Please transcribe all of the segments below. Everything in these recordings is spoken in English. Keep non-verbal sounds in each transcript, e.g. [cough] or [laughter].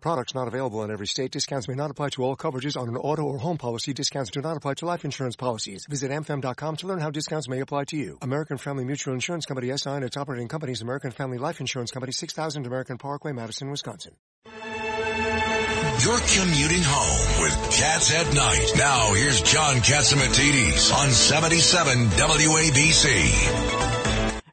Products not available in every state. Discounts may not apply to all coverages on an auto or home policy. Discounts do not apply to life insurance policies. Visit amfam.com to learn how discounts may apply to you. American Family Mutual Insurance Company SI and its operating companies American Family Life Insurance Company 6000 American Parkway, Madison, Wisconsin. You're commuting home with Cats at Night. Now here's John Catsimatidis on 77 WABC.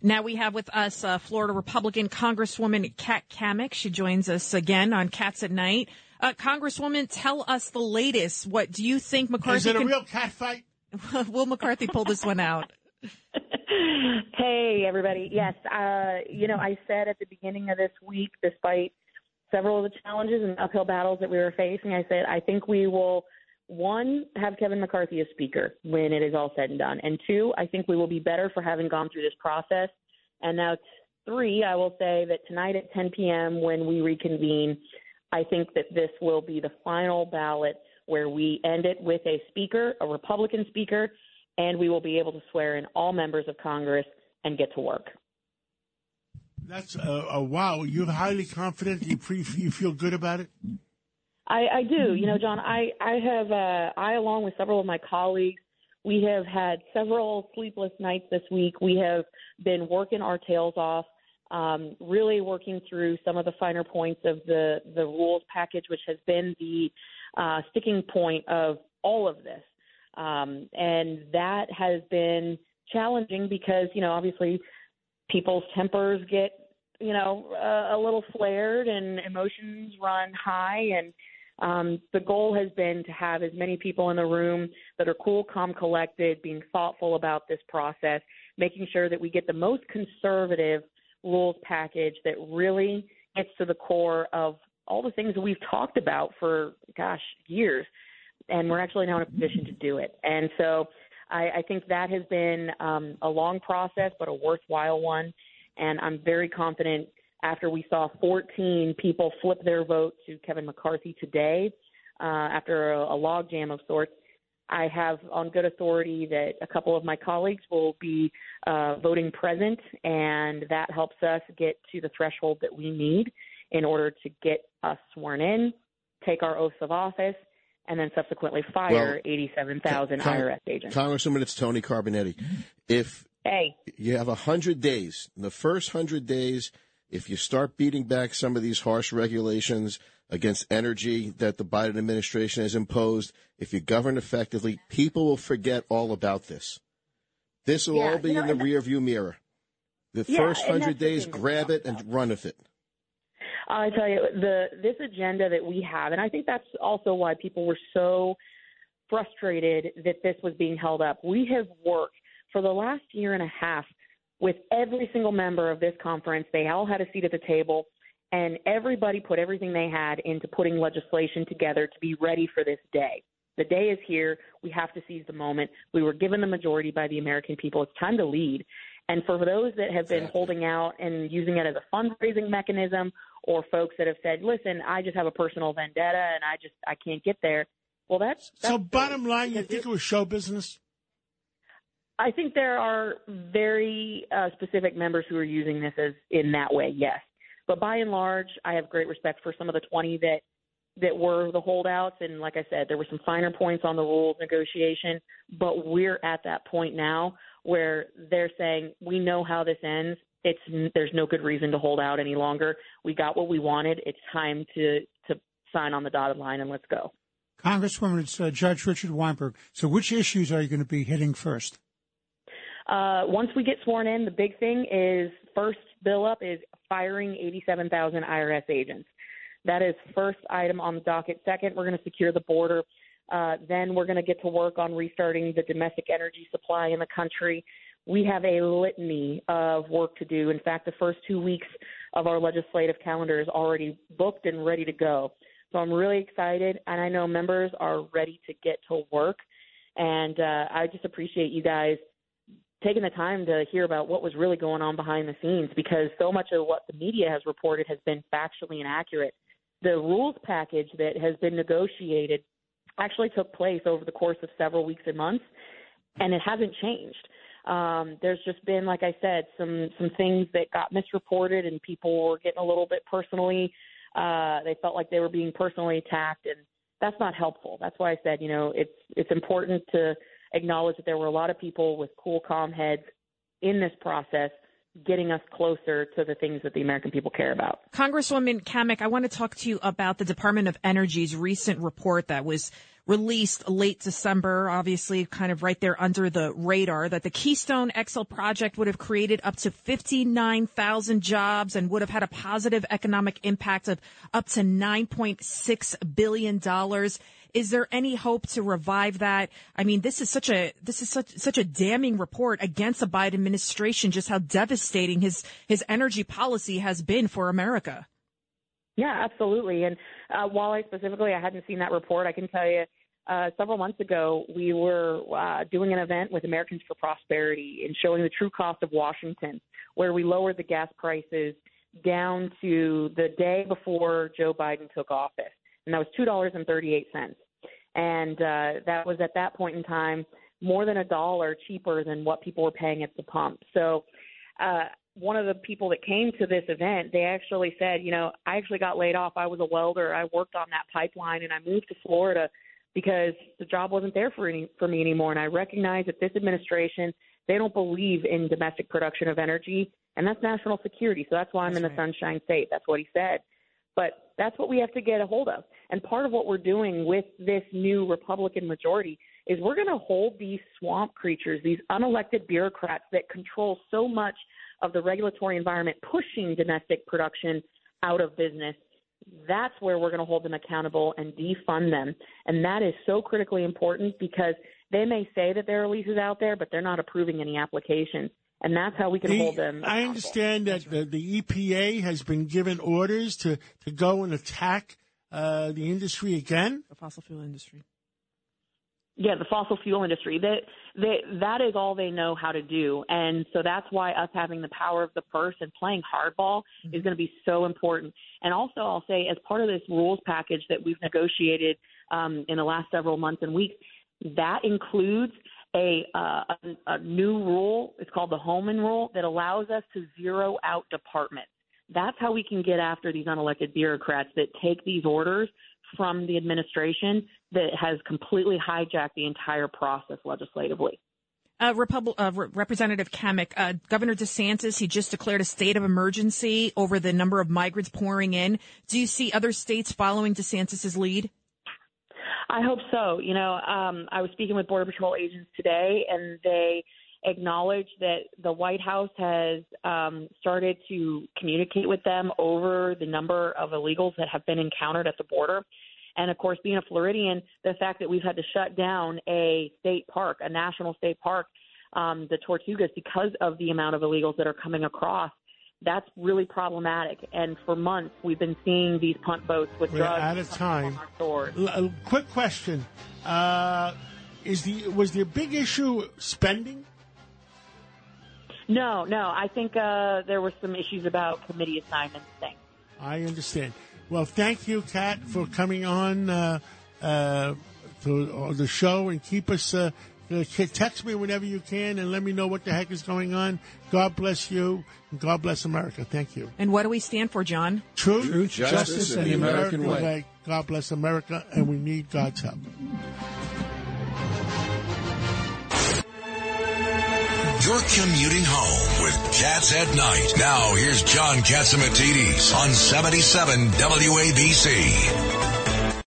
Now we have with us uh, Florida Republican Congresswoman Kat Cammack. She joins us again on Cats at Night. Uh, Congresswoman, tell us the latest. What do you think McCarthy? Is it a can... real cat fight? [laughs] Will McCarthy pull this one out? [laughs] hey, everybody. Yes, uh, you know, I said at the beginning of this week, despite several of the challenges and uphill battles that we were facing, I said I think we will one, have Kevin McCarthy as speaker when it is all said and done. And two, I think we will be better for having gone through this process. And now, three, I will say that tonight at 10 p.m., when we reconvene, I think that this will be the final ballot where we end it with a speaker, a Republican speaker, and we will be able to swear in all members of Congress and get to work. That's a, a wow. You're highly confident. You, pre, you feel good about it? I, I do. You know, John, I, I have, uh, I, along with several of my colleagues, we have had several sleepless nights this week. We have been working our tails off, um, really working through some of the finer points of the, the rules package, which has been the uh, sticking point of all of this. Um, and that has been challenging because, you know, obviously people's tempers get, you know, uh, a little flared and emotions run high and um, the goal has been to have as many people in the room that are cool, calm, collected, being thoughtful about this process, making sure that we get the most conservative rules package that really gets to the core of all the things that we've talked about for, gosh, years. And we're actually now in a position to do it. And so I, I think that has been um, a long process, but a worthwhile one. And I'm very confident after we saw 14 people flip their vote to Kevin McCarthy today uh, after a, a logjam of sorts. I have on good authority that a couple of my colleagues will be uh, voting present, and that helps us get to the threshold that we need in order to get us sworn in, take our oaths of office, and then subsequently fire well, 87,000 Con- IRS agents. Congresswoman, it's Tony Carbonetti. If hey. you have 100 days, in the first 100 days – if you start beating back some of these harsh regulations against energy that the Biden administration has imposed, if you govern effectively, people will forget all about this. This will yeah, all be you know, in the rearview mirror. The yeah, first hundred days, grab it and run with it. I tell you, the this agenda that we have, and I think that's also why people were so frustrated that this was being held up. We have worked for the last year and a half with every single member of this conference. They all had a seat at the table, and everybody put everything they had into putting legislation together to be ready for this day. The day is here. We have to seize the moment. We were given the majority by the American people. It's time to lead. And for those that have been holding out and using it as a fundraising mechanism, or folks that have said, "Listen, I just have a personal vendetta and I just I can't get there," well, that's, that's so. Bottom line, you think it was show business? I think there are very uh, specific members who are using this as in that way, yes. But by and large, I have great respect for some of the 20 that that were the holdouts. And like I said, there were some finer points on the rules negotiation, but we're at that point now where they're saying we know how this ends. It's there's no good reason to hold out any longer. We got what we wanted. It's time to to sign on the dotted line and let's go. Congresswoman, it's uh, Judge Richard Weinberg. So, which issues are you going to be hitting first? Uh, once we get sworn in, the big thing is first bill up is firing 87,000 IRS agents. That is first item on the docket. Second, we're going to secure the border. Uh, then we're going to get to work on restarting the domestic energy supply in the country. We have a litany of work to do. In fact, the first two weeks of our legislative calendar is already booked and ready to go. So I'm really excited, and I know members are ready to get to work. And uh, I just appreciate you guys taking the time to hear about what was really going on behind the scenes because so much of what the media has reported has been factually inaccurate. the rules package that has been negotiated actually took place over the course of several weeks and months, and it hasn't changed. Um, there's just been, like I said, some some things that got misreported, and people were getting a little bit personally. Uh, they felt like they were being personally attacked, and that's not helpful. That's why I said, you know, it's it's important to acknowledge that there were a lot of people with cool, calm heads in this process getting us closer to the things that the American people care about. Congresswoman Cammack, I want to talk to you about the Department of Energy's recent report that was released late December, obviously kind of right there under the radar, that the Keystone XL project would have created up to 59,000 jobs and would have had a positive economic impact of up to $9.6 billion. Is there any hope to revive that? I mean, this is such a this is such such a damning report against the Biden administration. Just how devastating his his energy policy has been for America. Yeah, absolutely. And uh, while I specifically I hadn't seen that report, I can tell you uh, several months ago we were uh, doing an event with Americans for Prosperity and showing the true cost of Washington, where we lowered the gas prices down to the day before Joe Biden took office, and that was two dollars and thirty eight cents and uh, that was at that point in time more than a dollar cheaper than what people were paying at the pump. So, uh, one of the people that came to this event, they actually said, you know, I actually got laid off. I was a welder. I worked on that pipeline, and I moved to Florida because the job wasn't there for any, for me anymore. And I recognize that this administration, they don't believe in domestic production of energy, and that's national security. So that's why I'm that's in the Sunshine State. That's what he said. But that's what we have to get a hold of. And part of what we're doing with this new Republican majority is we're going to hold these swamp creatures, these unelected bureaucrats that control so much of the regulatory environment, pushing domestic production out of business. That's where we're going to hold them accountable and defund them. And that is so critically important because they may say that there are leases out there, but they're not approving any applications and that's how we can the, hold them. I understand that the, the, EPA has been given orders to, to go and attack uh, the industry again. The fossil fuel industry. Yeah, the fossil fuel industry. That that that is all they know how to do, and so that's why us having the power of the purse and playing hardball mm-hmm. is going to be so important. And also, I'll say, as part of this rules package that we've negotiated um, in the last several months and weeks, that includes a, uh, a, a new rule. It's called the Holman rule that allows us to zero out departments. That's how we can get after these unelected bureaucrats that take these orders from the administration that has completely hijacked the entire process legislatively. Uh, Repub- uh, Representative Cammack, uh, Governor DeSantis, he just declared a state of emergency over the number of migrants pouring in. Do you see other states following DeSantis's lead? I hope so. You know, um, I was speaking with Border Patrol agents today, and they acknowledge that the White House has um, started to communicate with them over the number of illegals that have been encountered at the border. And of course, being a Floridian, the fact that we've had to shut down a state park, a national state park, um, the Tortugas, because of the amount of illegals that are coming across that's really problematic. And for months, we've been seeing these punt boats with We're drugs out of time. L- a quick question: uh, Is the was the big issue spending? No, no. I think uh, there were some issues about committee assignments things. I understand. Well, thank you, Kat, for coming on uh, uh to the show and keep us uh, uh, text me whenever you can and let me know what the heck is going on. God bless you and God bless America. Thank you. And what do we stand for, John? Truth, Truth justice, justice, and the American, American way. way. God bless America, and we need God's help. You're commuting home with Cats at Night. Now, here's John Catsimatidis on 77 WABC.